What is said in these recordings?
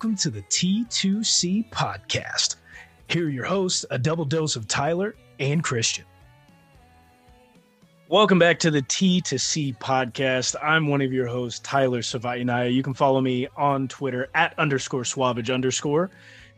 Welcome to the T2C podcast. Here are your hosts, a double dose of Tyler and Christian. Welcome back to the T2C podcast. I'm one of your hosts, Tyler Savatinaya. You can follow me on Twitter at underscore swabage underscore.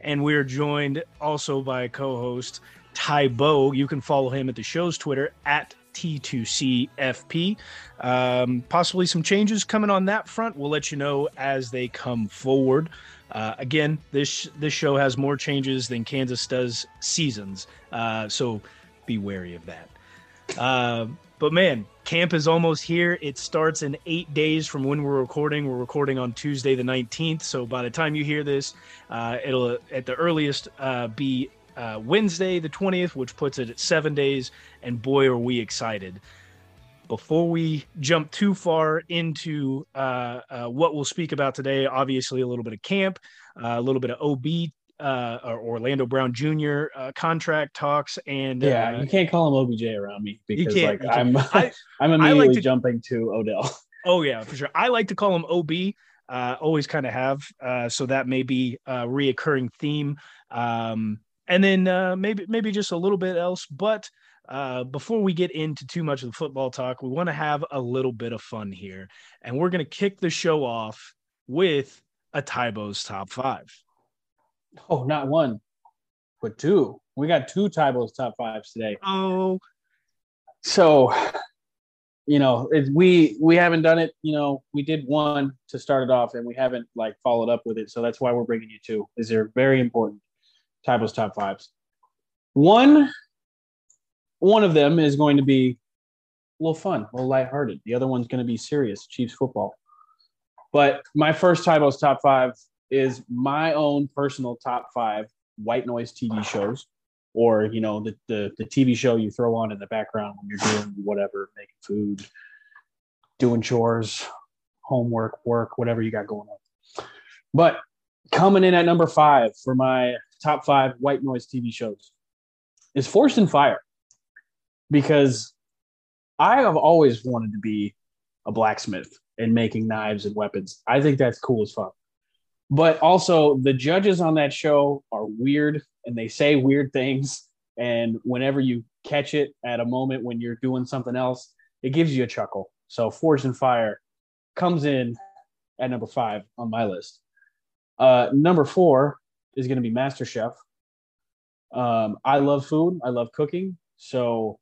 And we're joined also by co host Tybo. You can follow him at the show's Twitter at T2CFP. Um, possibly some changes coming on that front. We'll let you know as they come forward. Uh, again, this this show has more changes than Kansas does seasons, uh, so be wary of that. Uh, but man, camp is almost here. It starts in eight days from when we're recording. We're recording on Tuesday the 19th. So by the time you hear this, uh, it'll at the earliest uh, be uh, Wednesday the 20th, which puts it at seven days. And boy, are we excited. Before we jump too far into uh, uh, what we'll speak about today, obviously a little bit of camp, uh, a little bit of OB uh, or Orlando Brown Jr. Uh, contract talks, and yeah, uh, you can't call him OBJ around me because like I'm I- I'm immediately like to- jumping to Odell. Oh yeah, for sure. I like to call him OB. Uh, always kind of have. Uh, so that may be a reoccurring theme. Um, and then uh, maybe maybe just a little bit else. But uh, before we get into too much of the football talk, we want to have a little bit of fun here, and we're going to kick the show off with a Tybo's top five. Oh, not one, but two. We got two Tybo's top fives today. Oh, So, you know, we we haven't done it. You know, we did one to start it off, and we haven't like followed up with it. So that's why we're bringing you two. Is they're very important. Tybo's top fives. One, one of them is going to be a little fun, a little lighthearted. The other one's going to be serious, Chiefs football. But my first Tybo's top five is my own personal top five white noise TV shows, or you know the, the the TV show you throw on in the background when you're doing whatever, making food, doing chores, homework, work, whatever you got going on. But coming in at number five for my top five white noise TV shows is Forged in Fire, because I have always wanted to be a blacksmith and making knives and weapons. I think that's cool as fuck. But also, the judges on that show are weird and they say weird things. And whenever you catch it at a moment when you're doing something else, it gives you a chuckle. So, Forged in Fire comes in at number five on my list. Uh, number four is going to be MasterChef. Um, I love food, I love cooking. So,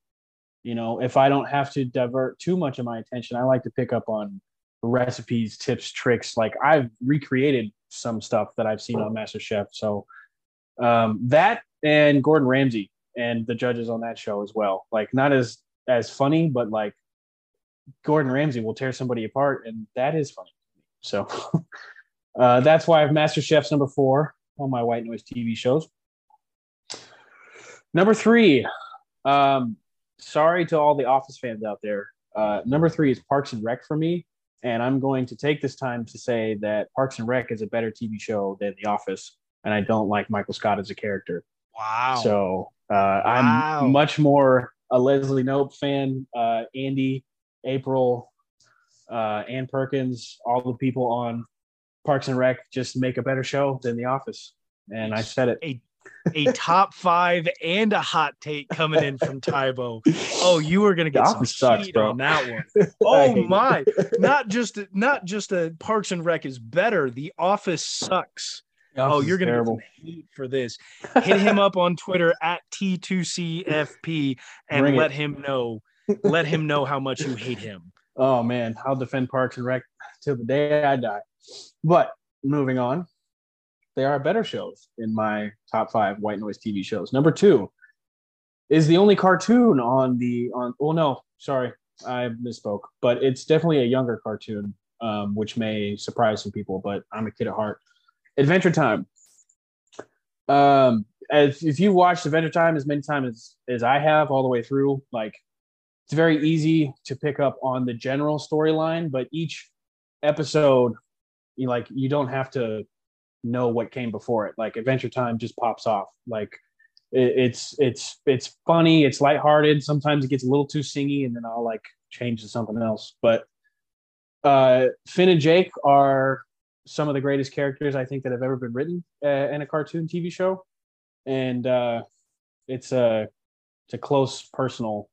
you know, if I don't have to divert too much of my attention, I like to pick up on recipes, tips, tricks. Like I've recreated some stuff that I've seen on Master Chef. So um, that and Gordon Ramsay and the judges on that show as well. Like not as as funny, but like Gordon Ramsay will tear somebody apart, and that is funny. So uh, that's why I have Master Chef's number four on my white noise TV shows. Number three, um, sorry to all the Office fans out there. Uh, number three is Parks and Rec for me. And I'm going to take this time to say that Parks and Rec is a better TV show than The Office. And I don't like Michael Scott as a character. wow. So uh, Wow. I'm much more a Leslie Knope fan. Uh, Andy, April, uh, Ann Perkins, all the people on Parks and Rec just make a better show than The Office. And I said it. a top five and a hot take coming in from Tybo. Oh, you are gonna get some Office sucks, heat bro. on that one. Oh it. my! Not just not just a Parks and Rec is better. The Office sucks. The Oh, you're gonna terrible. get heat for this. Hit him up on Twitter at T2CFP and Bring it. let him know. Let him know how much you hate him. Oh man, I'll defend Parks and Rec till the day I die. But moving on, there are better shows in my top five white noise TV shows. Number two is the only cartoon on the on. Well, no, sorry, I misspoke. But it's definitely a younger cartoon, um, which may surprise some people. But I'm a kid at heart. Adventure Time. Um, as if you watched Adventure Time as many times as, as I have all the way through, like it's very easy to pick up on the general storyline, but each episode, you like you don't have to know what came before it. Like Adventure Time just pops off. Like it, it's it's it's funny, it's lighthearted. Sometimes it gets a little too singy, and then I'll like change to something else. But uh, Finn and Jake are some of the greatest characters I think that have ever been written uh, in a cartoon TV show, and uh, it's a it's a close personal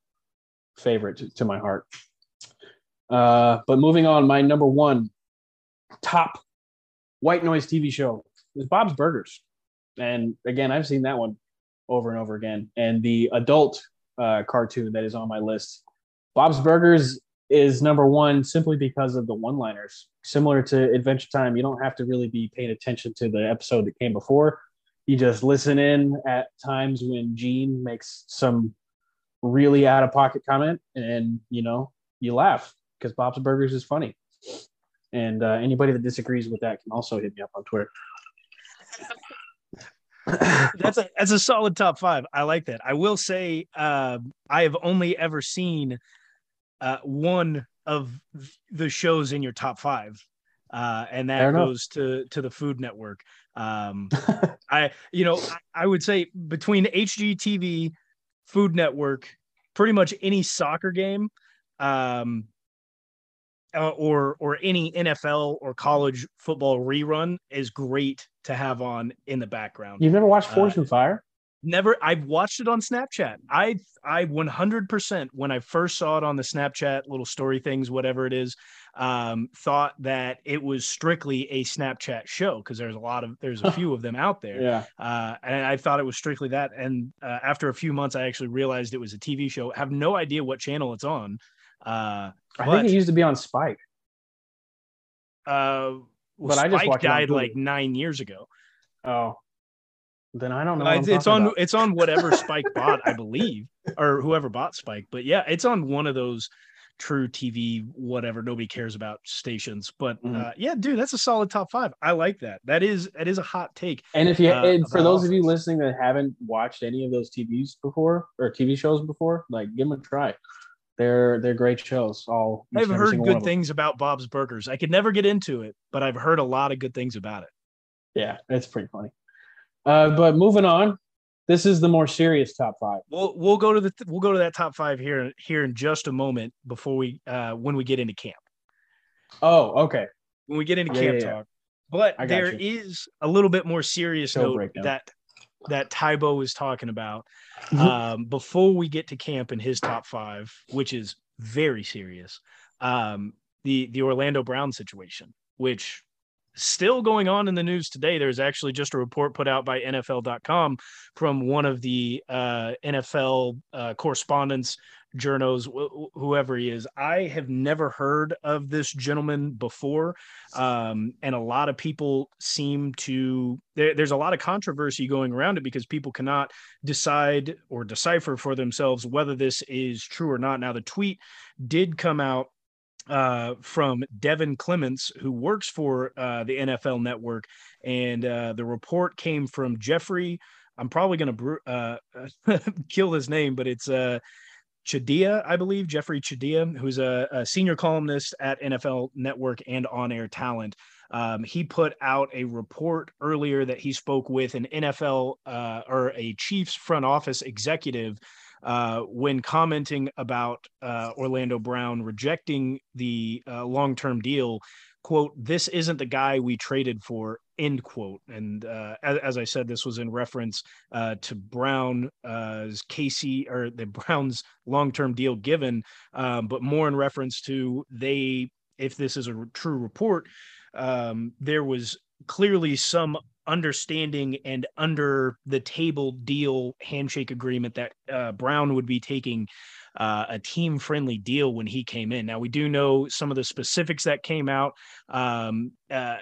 favorite to, to my heart. Uh, but moving on, my number one top white noise TV show is Bob's Burgers, and again, I've seen that one over and over again. And the adult uh, cartoon that is on my list, Bob's Burgers, is number one simply because of the one-liners. Similar to Adventure Time, you don't have to really be paying attention to the episode that came before. You just listen in at times when Gene makes some really out of pocket comment, and you know you laugh because Bob's Burgers is funny. And uh, anybody that disagrees with that can also hit me up on Twitter. that's a that's a solid top five. I like that. I will say uh, I have only ever seen uh, one of the shows in your top five, uh, and that goes to to the Food Network. Um, I you know I, I would say between HGTV, Food Network, pretty much any soccer game. Um, uh, or or any NFL or college football rerun is great to have on in the background. You've never watched Forged uh, in Fire? Never. I've watched it on Snapchat. I I 100% when I first saw it on the Snapchat little story things, whatever it is, um, thought that it was strictly a Snapchat show because there's a lot of there's a few of them out there. Yeah. Uh, and I thought it was strictly that. And uh, after a few months, I actually realized it was a TV show. have no idea what channel it's on. Uh, I think it used to be on Spike. Uh, well, but Spike I just died like nine years ago. Oh, then I don't know. Uh, it's on. About. It's on whatever Spike bought, I believe, or whoever bought Spike. But yeah, it's on one of those true TV, whatever nobody cares about stations. But mm-hmm. uh, yeah, dude, that's a solid top five. I like that. That is that is a hot take. And if you, uh, and for those of you listening that haven't watched any of those TVs before or TV shows before, like give them a try. They're they're great shows. All I've heard good things about Bob's Burgers. I could never get into it, but I've heard a lot of good things about it. Yeah, it's pretty funny. Uh, but moving on, this is the more serious top five. We'll we'll go to the we'll go to that top five here here in just a moment before we uh when we get into camp. Oh, okay. When we get into yeah, camp yeah, talk, but there you. is a little bit more serious Show note breakdown. that that Tybo was talking about mm-hmm. um, before we get to camp in his top five, which is very serious. Um, the the Orlando Brown situation, which still going on in the news today. There's actually just a report put out by NFL.com from one of the uh, NFL uh, correspondents journos, wh- whoever he is. I have never heard of this gentleman before. Um, and a lot of people seem to, there, there's a lot of controversy going around it because people cannot decide or decipher for themselves whether this is true or not. Now, the tweet did come out uh, from Devin Clements, who works for uh, the NFL Network, and uh, the report came from Jeffrey. I'm probably going to uh, kill his name, but it's Chadiha, I believe, Jeffrey Chadiha, who's a, a, senior columnist at NFL Network and on air talent. Um, he put out a report earlier that he spoke with an NFL uh, or a Chiefs front office executive uh, when commenting about uh, Orlando Brown rejecting the uh, long term deal. Quote, this isn't the guy we traded for, end quote. And uh, as, as, I said, this was in reference uh, to Brown's Casey or the Browns long term deal given, um, but more in reference to they, if this is a true report, um, there was clearly some understanding and under the table deal handshake agreement that uh, Brown would be taking uh, a team friendly deal when he came in. Now, we do know some of the specifics that came out. Um, uh,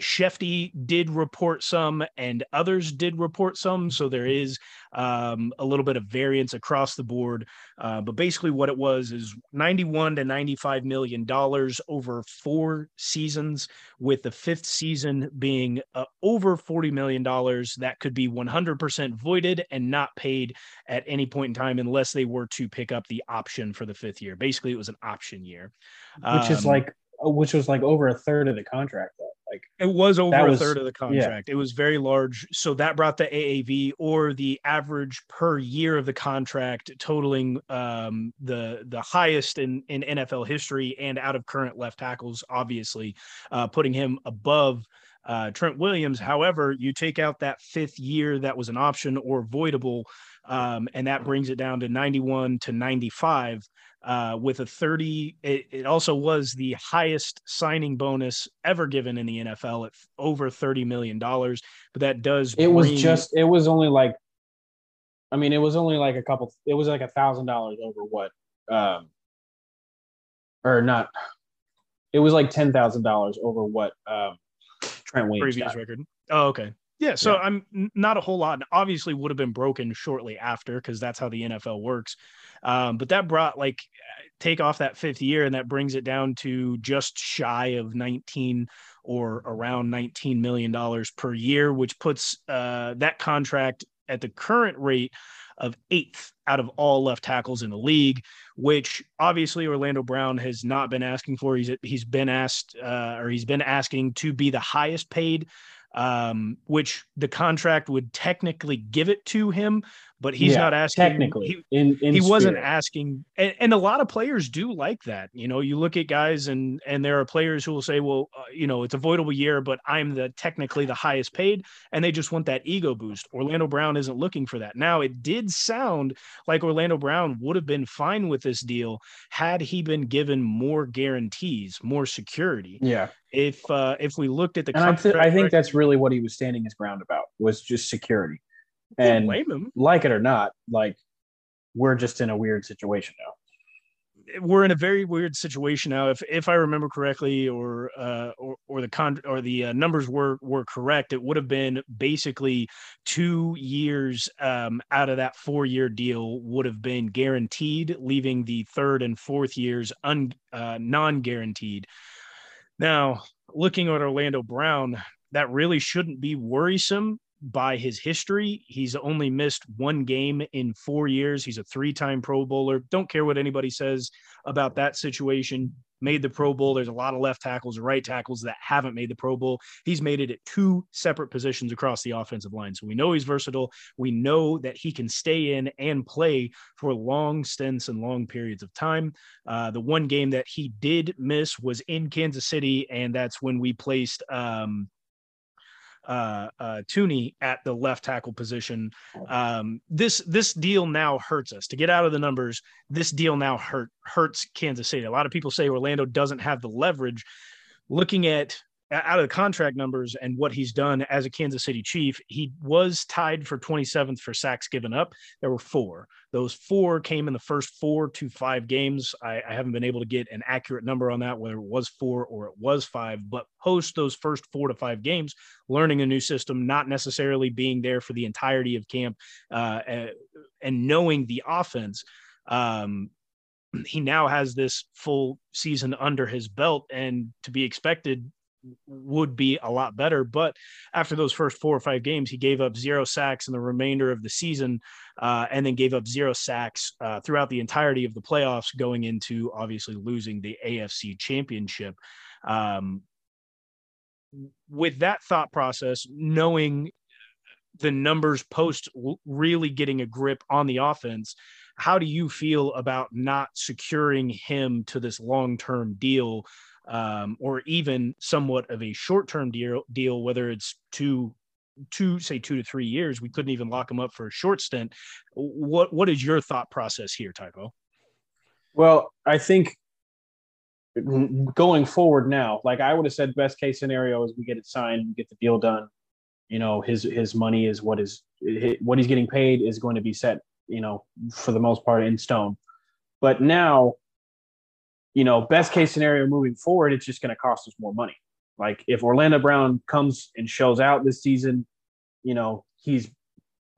Schefty did report some, and others did report some. So there is um, a little bit of variance across the board. Uh, but basically, what it was is 91 to 95 million dollars over four seasons, with the fifth season being uh, over 40 million dollars. That could be 100% voided and not paid at any point in time unless they were to pick up the option for the fifth year. Basically, it was an option year, which um, is like which was like over a third of the contract. Though Like it was over That a was- third of the contract. It was very large. So that brought the AAV or the average per year of the contract totaling um, the the highest in, in NFL history and out of current left tackles, obviously, uh, putting him above uh, Trent Williams. However, you take out that fifth year that was an option or voidable, um, and that brings it down to 91 to 95 uh, with a 30. It, it also was the highest signing bonus ever given in the NFL at over 30 million dollars. But that does it was just it was only like I mean, it was only like a couple it was like a thousand dollars over what um or not it was like ten thousand dollars over what um Trent Williams previous got. record. Oh, okay. Yeah, so Yeah. I'm not a whole lot. and Obviously, would have been broken shortly after because that's how the NFL works. Um, but that brought like take off that fifth year, and that brings it down to just shy of 19 or around 19 million dollars per year, which puts uh, that contract at the current rate of eighth out of all left tackles in the league, which obviously Orlando Brown has not been asking for. He's he's been asked uh, or he's been asking to be the highest paid, um, which the contract would technically give it to him, but he's Yeah, not asking. technically he, in, in he wasn't asking and, and a lot of players do like that you know you look at guys and and there are players who will say well uh, you know it's avoidable year but i'm the technically the highest paid and they just want that ego boost orlando brown isn't looking for that now it did sound like orlando brown would have been fine with this deal had he been given more guarantees more security yeah. if uh if we looked at the And I, th- I think that's really what he was standing his ground about was just security. And blame him like it or not, like we're just in a weird situation now. we're in a very weird situation now. If if I remember correctly, or uh, or or the con or the uh, numbers were were correct, it would have been basically two years um, out of that four year deal would have been guaranteed, leaving the third and fourth years un uh, non guaranteed. Now, looking at Orlando Brown, that really shouldn't be worrisome by his history. He's only missed one game in four years. He's a three time Pro Bowler. Don't care what anybody says about that situation. Made the Pro Bowl. There's a lot of left tackles, and right tackles that haven't made the Pro Bowl. He's made it at two separate positions across the offensive line. So we know he's versatile. We know that he can stay in and play for long stints and long periods of time. Uh, the one game that he did miss was in Kansas City, and that's when we placed um, uh, uh, Thuney at the left tackle position. Um, this this deal now hurts us to get out of the numbers. This deal now hurt hurts Kansas City. A lot of people say Orlando doesn't have the leverage. Looking at out of the contract numbers and what he's done as a Kansas City Chief, he was tied for 27th for sacks given up. There were four. Those four came in the first four to five games. I, I haven't been able to get an accurate number on that, whether it was four or it was five, but post those first four to five games, learning a new system, not necessarily being there for the entirety of camp, uh, uh, and knowing the offense. Um, he now has this full season under his belt, and to be expected would be a lot better. But after those first four or five games, he gave up zero sacks in the remainder of the season, uh, and then gave up zero sacks uh, throughout the entirety of the playoffs, going into obviously losing the AFC championship. Um, with that thought process, knowing the numbers post really getting a grip on the offense, how do you feel about not securing him to this long term deal? Um, or even somewhat of a short-term deal, deal, whether it's two, two, say two to three years. We couldn't even lock him up for a short stint. What what is your thought process here, Tybo? Well, I think going forward now, like I would have said, best case scenario is we get it signed, we get the deal done. You know, his his money is what is what he's getting paid is going to be set. You know, for the most part in stone. But now, you know, best case scenario moving forward, it's just going to cost us more money. Like if Orlando Brown comes and shows out this season, you know, he's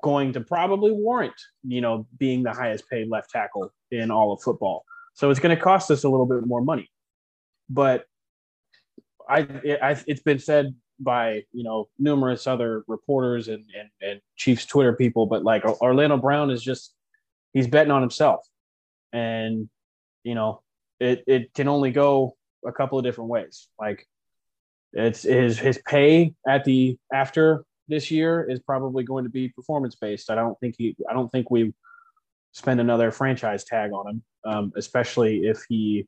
going to probably warrant, you know, being the highest paid left tackle in all of football. So it's going to cost us a little bit more money. But I, I it's been said by you know numerous other reporters and, and and Chiefs Twitter people, but like Orlando Brown is just he's betting on himself, and you know it it can only go a couple of different ways. Like it's his his pay at the after this year is probably going to be performance based. I don't think he I don't think we spend another franchise tag on him, um, especially if he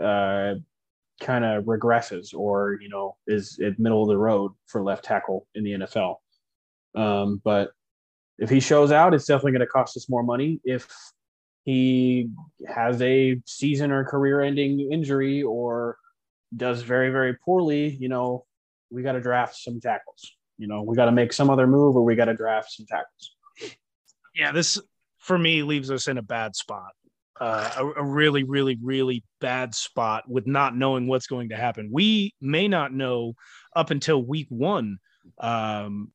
uh, kind of regresses or you know is at middle of the road for left tackle in the NFL. Um, but if he shows out, it's definitely going to cost us more money. If he has a season or career-ending injury or does very very poorly, you know, we got to draft some tackles. You know, we got to make some other move or we got to draft some tackles. Yeah, this for me leaves us in a bad spot. Uh, a, a, really, really, really bad spot with not knowing what's going to happen. We may not know up until week one um,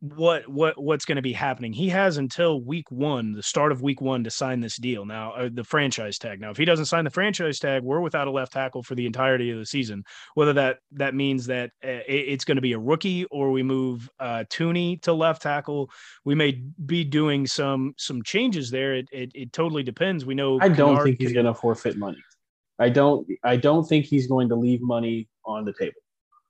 what what what's going to be happening. He has until week one, the start of week one, to sign this deal. Now, uh, the franchise tag. Now, if he doesn't sign the franchise tag, we're without a left tackle for the entirety of the season. Whether that that means that uh, it's going to be a rookie or we move uh, Thuney to left tackle, we may be doing some some changes there. It it, it totally depends. We know. I don't Kinnard think he's going to forfeit money. I don't. I don't think he's going to leave money on the table.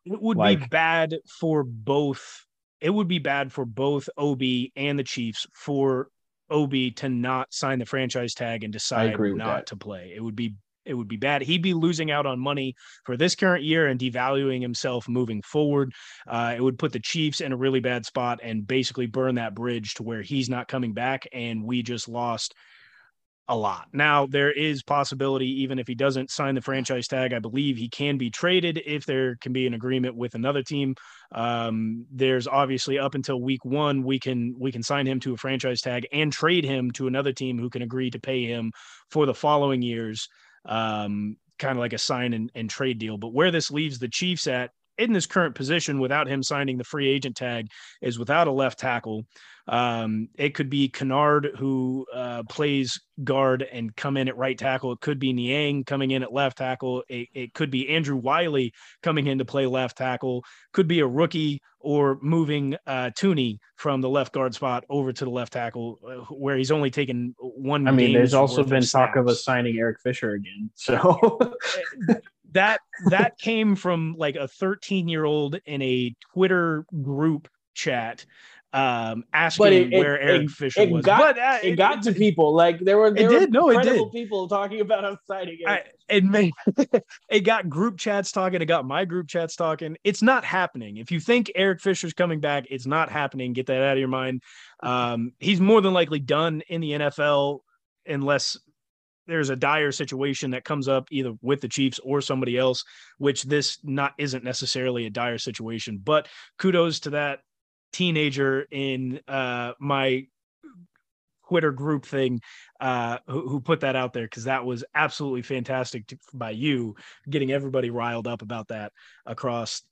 It would like, be bad for both it would be bad for both OB and the Chiefs for OB to not sign the franchise tag and decide not that. to play. It would be it would be bad. He'd be losing out on money for this current year and devaluing himself moving forward. Uh, it would put the Chiefs in a really bad spot and basically burn that bridge to where he's not coming back, and we just lost a lot. Now there is possibility even if he doesn't sign the franchise tag, I believe he can be traded if there can be an agreement with another team. Um, there's obviously up until week one we can we can sign him to a franchise tag and trade him to another team who can agree to pay him for the following years. Um, kind of like a sign and, and trade deal. But where this leaves the Chiefs at in this current position without him signing the free agent tag is without a left tackle. Um, it could be Kinnard who uh, plays guard and come in at right tackle. It could be Niang coming in at left tackle. It, it, could be Andrew Wylie coming in to play left tackle. Could be a rookie or moving uh, Thuney from the left guard spot over to the left tackle, uh, where he's only taken one. I mean, there's also been talk of us signing Eric Fisher again. So that that came from like a 13 year old in a Twitter group chat um asking it, where it, Eric it, Fisher it was. Got, but uh, it, got to people like there were there it did no it did people talking about us signing it. it made it got group chats talking. It got my group chats talking. It's not happening. If you think Eric Fisher's coming back, it's not happening. Get that out of your mind. Um, he's more than likely done in the NFL unless there's a dire situation that comes up either with the Chiefs or somebody else, which this not isn't necessarily a dire situation. But kudos to that teenager in uh, my Twitter group thing uh, who, who, put that out there because that was absolutely fantastic to, by you getting everybody riled up about that across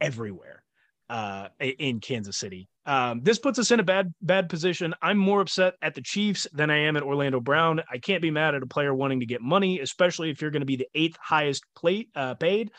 everywhere uh, in Kansas City. Um, this puts us in a bad bad position. I'm more upset at the Chiefs than I am at Orlando Brown. I can't be mad at a player wanting to get money, especially if you're going to be the eighth highest plate uh, paid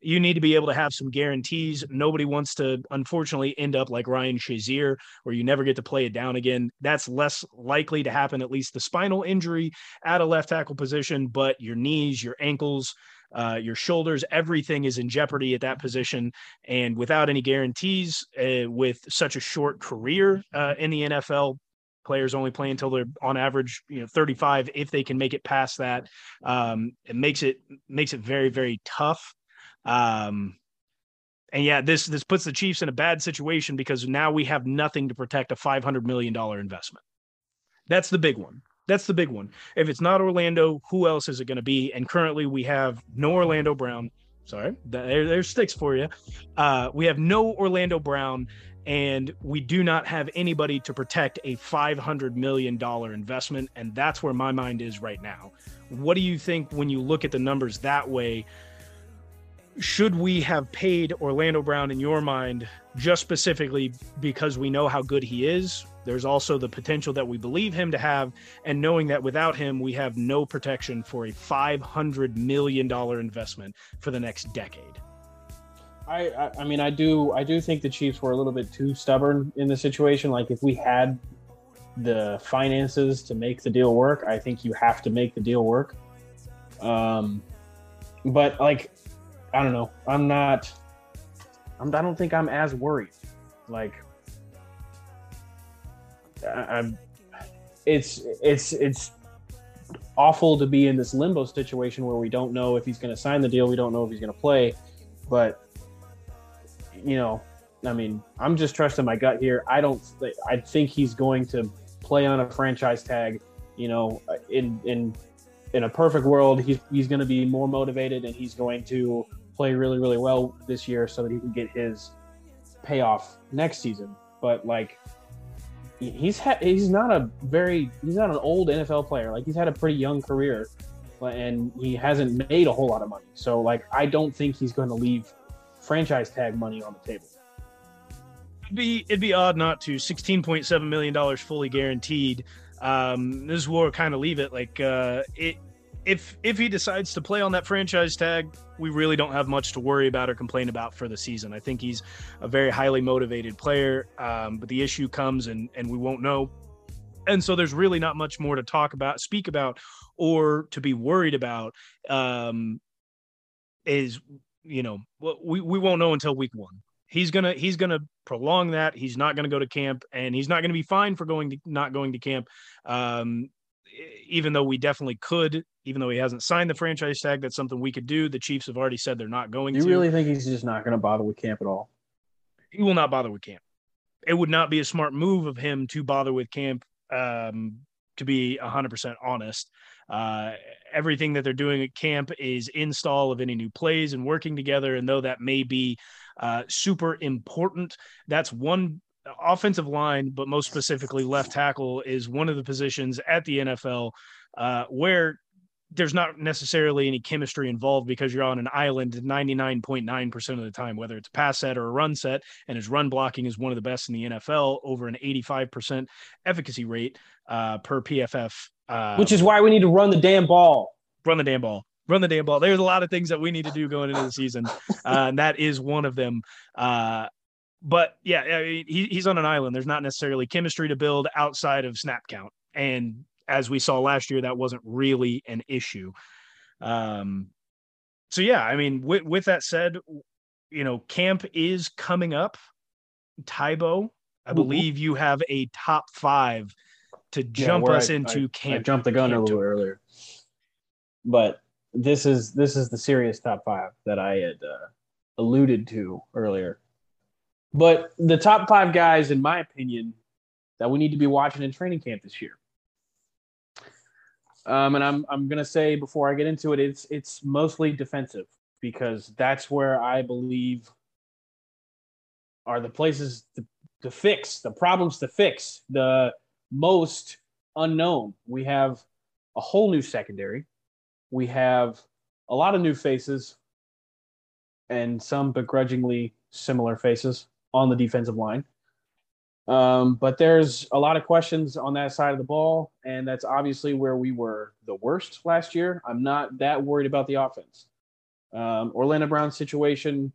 you need to be able to have some guarantees. Nobody wants to, unfortunately, end up like Ryan Shazier, where you never get to play it down again. That's less likely to happen, at least the spinal injury at a left tackle position, but your knees, your ankles, uh, your shoulders, everything is in jeopardy at that position. And without any guarantees, uh, with such a short career uh, in the NFL, players only play until they're on average you know 35 if they can make it past that um, it makes it makes it very very tough um, and yeah, this this puts the Chiefs in a bad situation because now we have nothing to protect a five hundred million dollar investment. That's the big one. That's the big one. If it's not Orlando, who else is it going to be? And currently, we have no Orlando Brown. Sorry, there, there's sticks for you. Uh, we have no Orlando Brown, and we do not have anybody to protect a $500 million investment. And that's where my mind is right now. What do you think when you look at the numbers that way? Should we have paid Orlando Brown in your mind just specifically because we know how good he is? There's also the potential that we believe him to have, and knowing that without him, we have no protection for a $500 million investment for the next decade. I, I, I mean, I do, I do think the Chiefs were a little bit too stubborn in the situation. Like, if we had the finances to make the deal work, I think you have to make the deal work. Um, but like I don't know. I'm not. I'm, I don't think I'm as worried. Like, I, I'm. It's it's it's awful to be in this limbo situation where we don't know if he's going to sign the deal. We don't know if he's going to play, but you know, I mean, I'm just trusting my gut here. I don't. I think he's going to play on a franchise tag. You know, in in in a perfect world, he's he's going to be more motivated and he's going to play really really well this year so that he can get his payoff next season. But like, he's he's not a very he's not an old NFL player. Like he's had a pretty young career, and he hasn't made a whole lot of money. So like, I don't think he's going to leave franchise tag money on the table. It'd be it'd be odd not to. Sixteen point seven million dollars fully guaranteed. Um, this is where we'll kind of leave it. Like uh, it, if if he decides to play on that franchise tag, we really don't have much to worry about or complain about for the season. I think he's a very highly motivated player. Um, but the issue comes, and and we won't know. And so there's really not much more to talk about, speak about, or to be worried about. Um, is you know we we won't know until week one he's gonna he's gonna prolong that. He's not gonna go to camp, and he's not gonna be fined for going to not going to camp. Um, even though we definitely could, even though he hasn't signed the franchise tag, that's something we could do. The Chiefs have already said they're not going you to. You really think he's just not going to bother with camp at all? He will not bother with camp. It would not be a smart move of him to bother with camp. Um, to be 100% honest, uh, everything that they're doing at camp is install of any new plays and working together. And though that may be uh, super important. That's one offensive line, but most specifically left tackle is one of the positions at the NFL uh, where there's not necessarily any chemistry involved because you're on an island 99.9% of the time, whether it's a pass set or a run set, and his run blocking is one of the best in the NFL, over an 85% efficacy rate uh, per PFF. Uh, Which is why we need to run the damn ball. Run the damn ball run the damn ball. There's a lot of things that we need to do going into the season, uh, and that is one of them. Uh, but yeah, I mean, he, he's on an island. There's not necessarily chemistry to build outside of snap count, and as we saw last year, that wasn't really an issue. Um, so yeah, I mean, with, with that said, you know, camp is coming up. Tybo, I believe you have a top five to jump yeah, us I, into I, camp. I jumped the gun a little earlier, but this is this is the serious top five that I had uh, alluded to earlier. But the top five guys, in my opinion, that we need to be watching in training camp this year. Um, and I'm I'm gonna say before I get into it, it's it's mostly defensive because that's where I believe are the places to, to fix the problems to fix the most unknown. We have a whole new secondary we have a lot of new faces and some begrudgingly similar faces on the defensive line. Um, but there's a lot of questions on that side of the ball, and that's obviously where we were the worst last year. I'm not that worried about the offense. Um, Orlando Brown's situation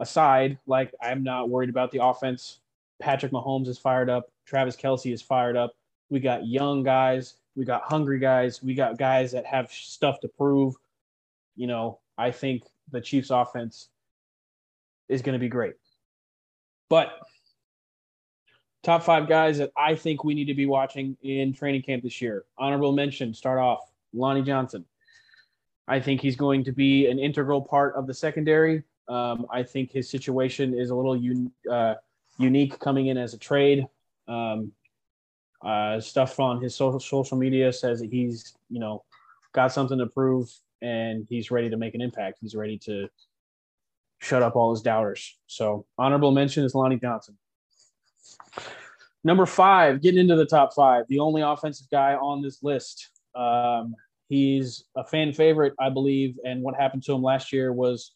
aside, like I'm not worried about the offense. Patrick Mahomes is fired up. Travis Kelce is fired up. We got young guys we got hungry guys. We got guys that have stuff to prove. You know, I think the Chiefs offense is going to be great. But top five guys that I think we need to be watching in training camp this year. Honorable mention, start off Lonnie Johnson. I think he's going to be an integral part of the secondary. Um, I think his situation is a little un- uh, unique coming in as a trade. Um, uh, stuff on his social social media says that he's you know got something to prove and he's ready to make an impact. He's ready to shut up all his doubters. So honorable mention is Lonnie Johnson. Number five, getting into the top five, the only offensive guy on this list. Um, he's a fan favorite, I believe, and what happened to him last year was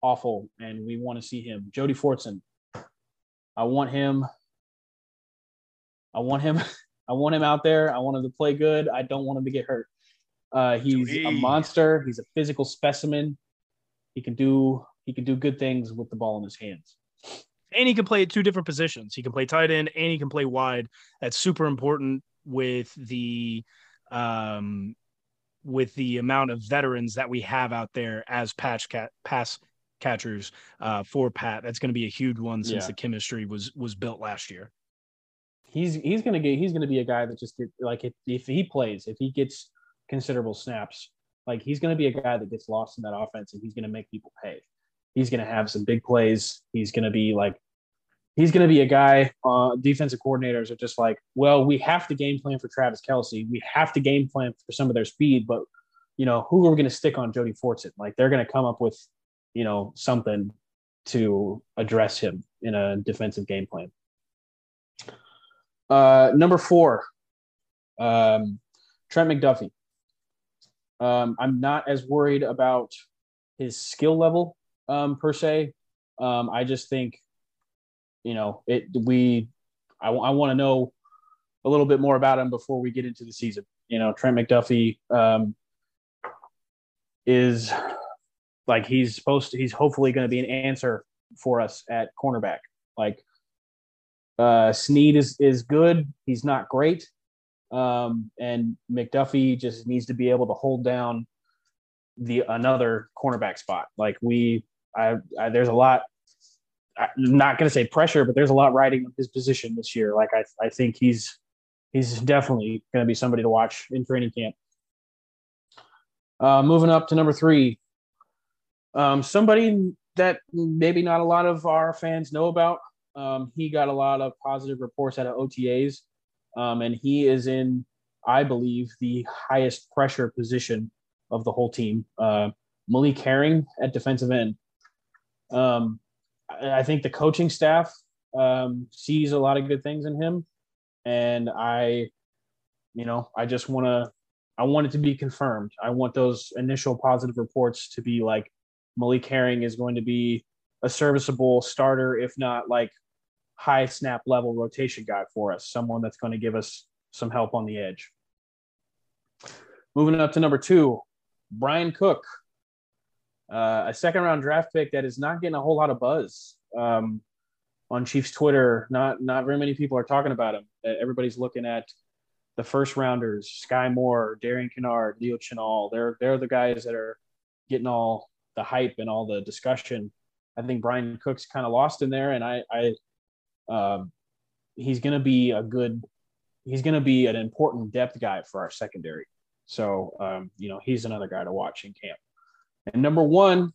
awful, and we want to see him. Jody Fortson. I want him I want him. I want him out there. I want him to play good. I don't want him to get hurt. Uh, he's a monster. He's a physical specimen. He can do he can do good things with the ball in his hands. And he can play at two different positions. He can play tight end and he can play wide. That's super important with the um with the amount of veterans that we have out there as patch cat pass catchers uh, for Pat. That's going to be a huge one since yeah. the chemistry was was built last year. He's he's going to get he's going to be a guy that just get like if, if he plays if he gets considerable snaps like he's going to be a guy that gets lost in that offense and he's going to make people pay. He's going to have some big plays. He's going to be like he's going to be a guy. Uh, defensive coordinators are just like, well, we have to game plan for Travis Kelce. We have to game plan for some of their speed, but you know, who are we going to stick on Jody Fortson? Like they're going to come up with, you know, something to address him in a defensive game plan. Uh, number four, um, Trent McDuffie. Um, I'm not as worried about his skill level um, per se. Um, I just think you know, it we I, I want to know a little bit more about him before we get into the season. You know, Trent McDuffie um, is like he's supposed to. He's hopefully going to be an answer for us at cornerback. Like uh, Sneed is is good. He's not great, um, and McDuffie just needs to be able to hold down the another cornerback spot. Like we, I, I there's a lot I'm not going to say pressure, but there's a lot riding on his position this year. Like I, I think he's he's definitely going to be somebody to watch in training camp. Uh, moving up to number three, um, somebody that maybe not a lot of our fans know about. Um, he got a lot of positive reports out of OTAs, um, and he is in, I believe, the highest pressure position of the whole team. Uh, Malik Herring at defensive end. Um, I think the coaching staff um, sees a lot of good things in him, and I, you know, I just want to, I want it to be confirmed. I want those initial positive reports to be like Malik Herring is going to be a serviceable starter, if not like high snap level rotation guy for us, someone that's going to give us some help on the edge. Moving up to number two, Brian Cook uh, a second round draft pick that is not getting a whole lot of buzz um, on Chiefs Twitter. Not not very many people are talking about him. Everybody's looking at the first rounders: Sky Moore, Darian Kinnard, Leo Chenal. They're they're the guys that are getting all the hype and all the discussion. I think Brian Cook's kind of lost in there, and I, I um, he's going to be a good, he's going to be an important depth guy for our secondary. So, um, you know, he's another guy to watch in camp. And number one,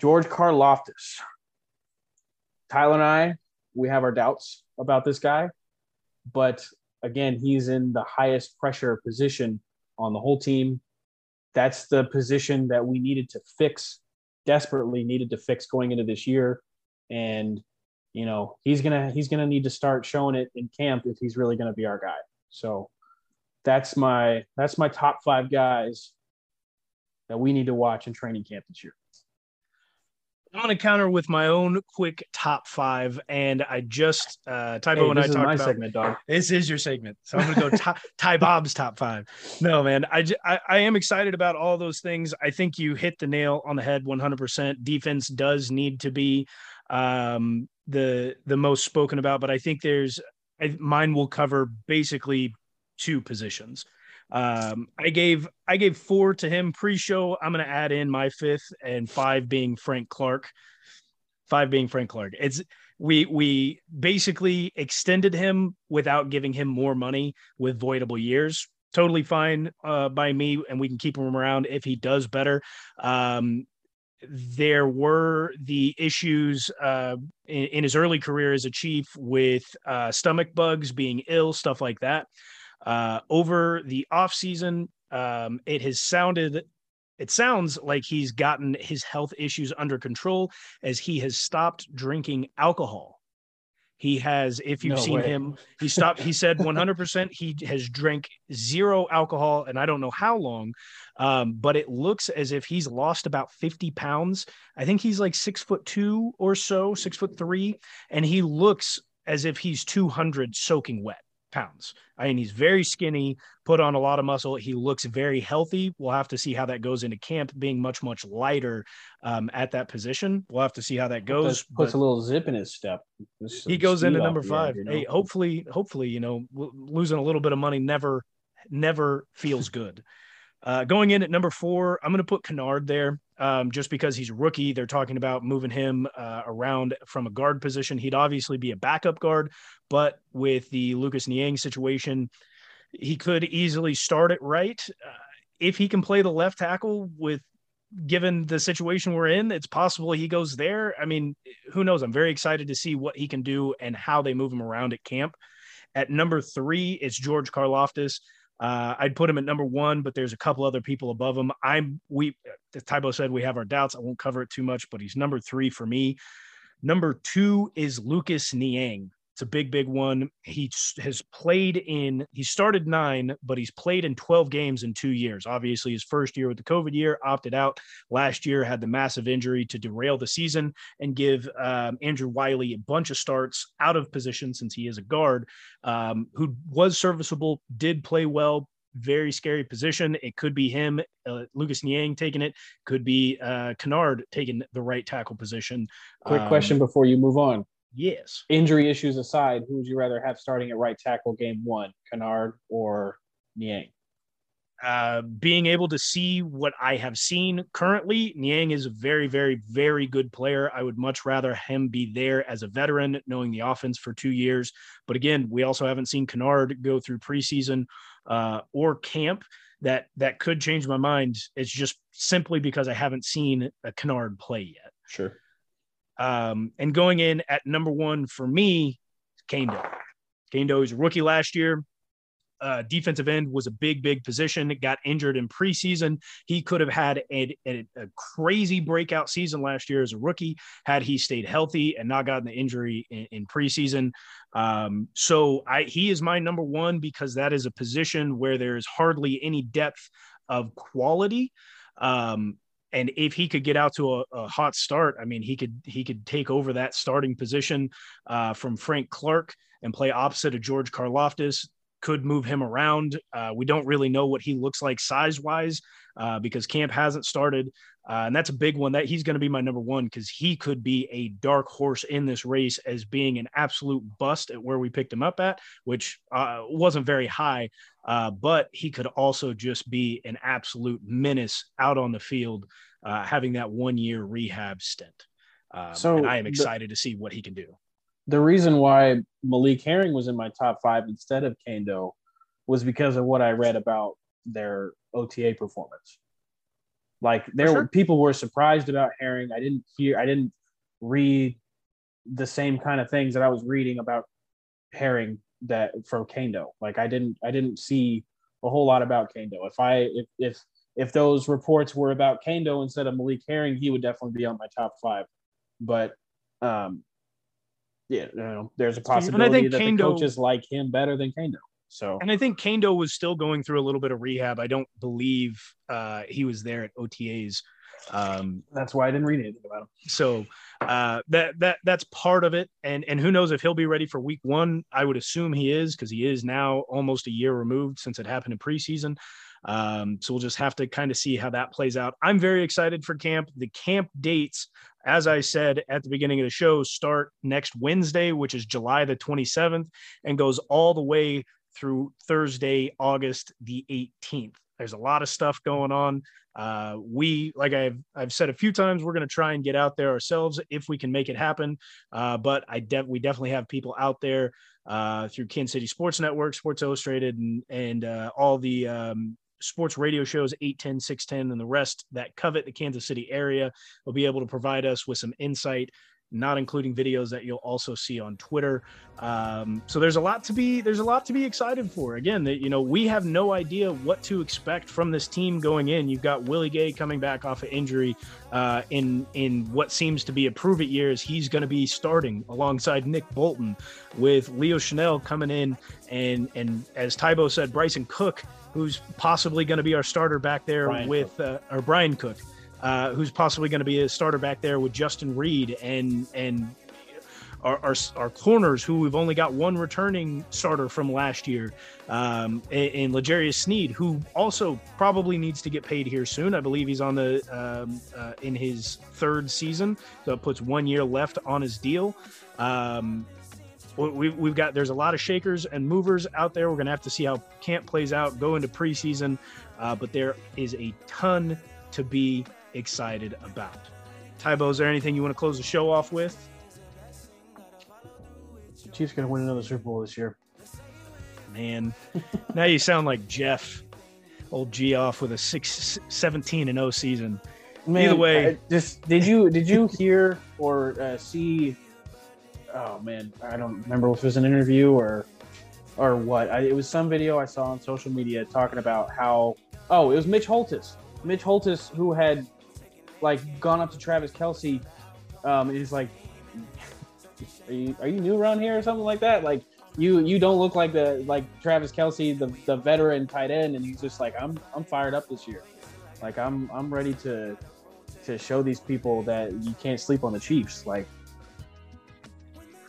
George Karlaftis. Tyler and I, we have our doubts about this guy, but again, he's in the highest pressure position on the whole team. That's the position that we needed to fix, desperately needed to fix going into this year. And you know, he's gonna he's gonna need to start showing it in camp if he's really gonna be our guy. So that's my that's my top five guys that we need to watch in training camp this year? I'm going to counter with my own quick top five, and I just uh, Tybo hey, and I talked about segment, dog. This is your segment, so I'm going to go Ty Bob's top five. No, man, I, I I am excited about all those things. I think you hit the nail on the head 100%. Defense does need to be um, the the most spoken about, but I think there's I, mine will cover basically two positions. Um, I gave I gave four to him pre-show. I'm gonna add in my fifth and five being Frank Clark. Five being Frank Clark. It's we we basically extended him without giving him more money with voidable years. Totally fine uh, by me, and we can keep him around if he does better. Um, there were the issues uh, in, in, his early career as a chief with uh, stomach bugs, being ill, stuff like that. Uh, over the off season, um, it has sounded it sounds like he's gotten his health issues under control as he has stopped drinking alcohol. He has, if you've no seen way. him, he stopped. He said 100% he has drank zero alcohol, and I don't know how long, um, but it looks as if he's lost about 50 pounds. I think he's like six foot two or so, six foot three, and he looks as if he's 200 soaking wet pounds. I mean, he's very skinny, put on a lot of muscle. He looks very healthy. We'll have to see how that goes into camp, being much, much lighter um, at that position. We'll have to see how that goes. Puts, puts a little zip in his step. He goes into number five. End, you know? Hey, hopefully, hopefully, you know, losing a little bit of money never never feels good. Uh, going in at number four, I'm going to put Kinnard there um, just because he's a rookie. They're talking about moving him uh, around from a guard position. He'd obviously be a backup guard, but with the Lucas Niang situation, he could easily start it right. Uh, if he can play the left tackle with given the situation we're in, it's possible he goes there. I mean, who knows? I'm very excited to see what he can do and how they move him around at camp. At number three, it's George Karlaftis. Uh, I'd put him at number one, but there's a couple other people above him. I'm we as Tybo said, we have our doubts. I won't cover it too much, but he's number three for me. Number two is Lucas Niang. It's a big, big one. He has played in, he started nine, but he's played in 12 games in two years. Obviously, his first year with the COVID year, opted out. Last year, had the massive injury to derail the season and give um, Andrew Wylie a bunch of starts out of position since he is a guard, um, who was serviceable, did play well, very scary position. It could be him, uh, Lucas Niang taking it, could be uh, Kinnard taking the right tackle position. Quick um, question before you move on. Yes. Injury issues aside, who would you rather have starting at right tackle game one, Kinnard or Niang? Uh, being able to see what I have seen currently, Niang is a very, very, very good player. I would much rather him be there as a veteran, knowing the offense for two years. But again, we also haven't seen Kinnard go through preseason uh, or camp. That that could change my mind. It's just simply because I haven't seen a Kinnard play yet. Sure. Um, and going in at number one for me, Kaindoh. Kaindoh is a rookie last year. Uh, defensive end was a big, big position. Got injured in preseason. He could have had a, a, a, crazy breakout season last year as a rookie had he stayed healthy and not gotten the injury in, in preseason. Um, so I, he is my number one because that is a position where there is hardly any depth of quality. Um, and if he could get out to a, a, hot start, I mean, he could he could take over that starting position uh, from Frank Clark and play opposite of George Karlaftis. Could move him around. Uh, we don't really know what he looks like size wise uh, because camp hasn't started, uh, and that's a big one. That he's going to be my number one because he could be a dark horse in this race as being an absolute bust at where we picked him up at, which uh, wasn't very high. Uh, but he could also just be an absolute menace out on the field, uh, having that one year rehab stint. Um, so and I am excited the, to see what he can do. The reason why Malik Herring was in my top five instead of Kaindoh was because of what I read about their OTA performance. Like there sure. were people were surprised about Herring. I didn't hear, I didn't read the same kind of things that I was reading about Herring that from Kaindoh. Like I didn't I didn't see a whole lot about Kaindoh. If I if if if those reports were about Kaindoh instead of Malik Herring, he would definitely be on my top five. But um yeah, you know, there's a possibility that Kaindoh, the coaches like him better than Kaindoh. So and I think Kaindoh was still going through a little bit of rehab. I don't believe uh, he was there at OTAs um, that's why I didn't read anything about him. So uh, that that that's part of it, and and who knows if he'll be ready for week one? I would assume he is because he is now almost a year removed since it happened in preseason. Um, so we'll just have to kind of see how that plays out. I'm very excited for camp. The camp dates, as I said at the beginning of the show, start next Wednesday, which is July the 27th, and goes all the way through Thursday, August the 18th. There's a lot of stuff going on. Uh, we, like I've I've said a few times, we're going to try and get out there ourselves if we can make it happen. Uh, but I de- we definitely have people out there uh, through Kansas City Sports Network, Sports Illustrated, and and uh, all the um, sports radio shows 810 610 and the rest that covet the kansas city area will be able to provide us with some insight not including videos that you'll also see on Twitter. Um, so there's a lot to be there's a lot to be excited for. Again, that you know we have no idea what to expect from this team going in. You've got Willie Gay coming back off of injury uh, in in what seems to be a prove it years. He's going to be starting alongside Nick Bolton, with Leo Chenal coming in and and as Tybo said, Bryson Cook, who's possibly going to be our starter back there Brian with uh, or Bryan Cook uh, who's possibly going to be a starter back there with Justin Reid and and our, our, our, corners who we've only got one returning starter from last year um, in L'Jarius Sneed, who also probably needs to get paid here soon. I believe he's on the um, uh, in his third season, so it puts one year left on his deal. Um, we, we've got there's a lot of shakers and movers out there. We're going to have to see how camp plays out, go into preseason, uh, but there is a ton to be excited about. Tybo, is there anything you want to close the show off with? Chiefs going to win another Super Bowl this year. Man, now you sound like Jeff, old G off with a six, 17 and 0 season. Man, Either way, just did you did you hear or uh, see oh man, I don't remember if it was an interview or or what. I, it was some video I saw on social media talking about how oh, it was Mitch Holthus. Mitch Holthus who had like gone up to Travis Kelce Um, he's like, are you are you new around here or something like that? Like you you don't look like the like Travis Kelce, the the veteran tight end, and he's just like I'm I'm fired up this year. Like I'm I'm ready to to show these people that you can't sleep on the Chiefs. Like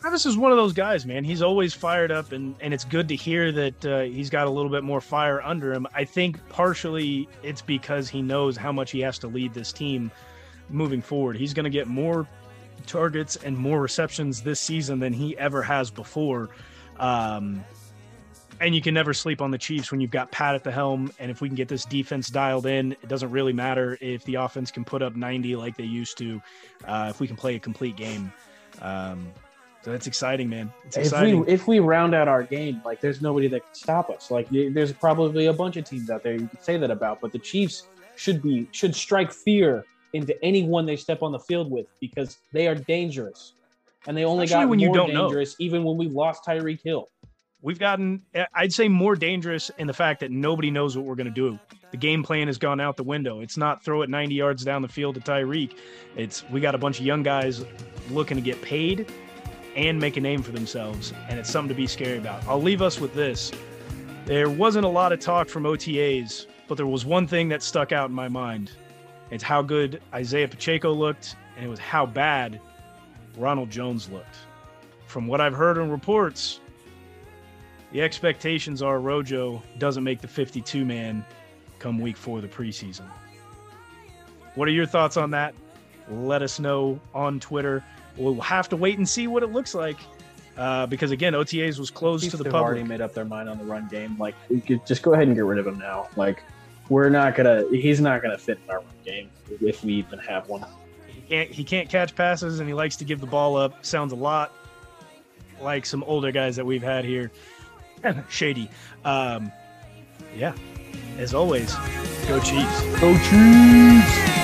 Travis is one of those guys, man. He's always fired up, and, and it's good to hear that uh, he's got a little bit more fire under him. I think partially it's because he knows how much he has to lead this team moving forward. He's going to get more targets and more receptions this season than he ever has before. Um, and you can never sleep on the Chiefs when you've got Pat at the helm. And if we can get this defense dialed in, it doesn't really matter if the offense can put up 90 like they used to, uh, if we can play a complete game. Um, so that's exciting, man. It's exciting. If we if we round out our game, like there's nobody that can stop us. Like there's probably a bunch of teams out there you could say that about, but the Chiefs should be should strike fear into anyone they step on the field with because they are dangerous, and they only Especially got when more you don't dangerous know. even when we lost Tyreek Hill. We've gotten, I'd say, more dangerous in the fact that nobody knows what we're going to do. The game plan has gone out the window. It's not throw it 90 yards down the field to Tyreek. It's we got a bunch of young guys looking to get paid and make a name for themselves. And it's something to be scary about. I'll leave us with this. There wasn't a lot of talk from OTAs, but there was one thing that stuck out in my mind. It's how good Isaiah Pacheco looked, and it was how bad Ronald Jones looked. From what I've heard in reports, the expectations are Rojo doesn't make the 52 man come week four of the preseason. What are your thoughts on that? Let us know on Twitter we'll have to wait and see what it looks like. Uh, because again, OTAs was closed Chiefs to the public. Already made up their mind on the run game. Like, we could just go ahead and get rid of him now. Like, we're not gonna. He's not gonna fit in our run game if we even have one. He can't. He can't catch passes, and he likes to give the ball up. Sounds a lot like some older guys that we've had here. Shady. Um, yeah. As always, go Chiefs. Go Chiefs.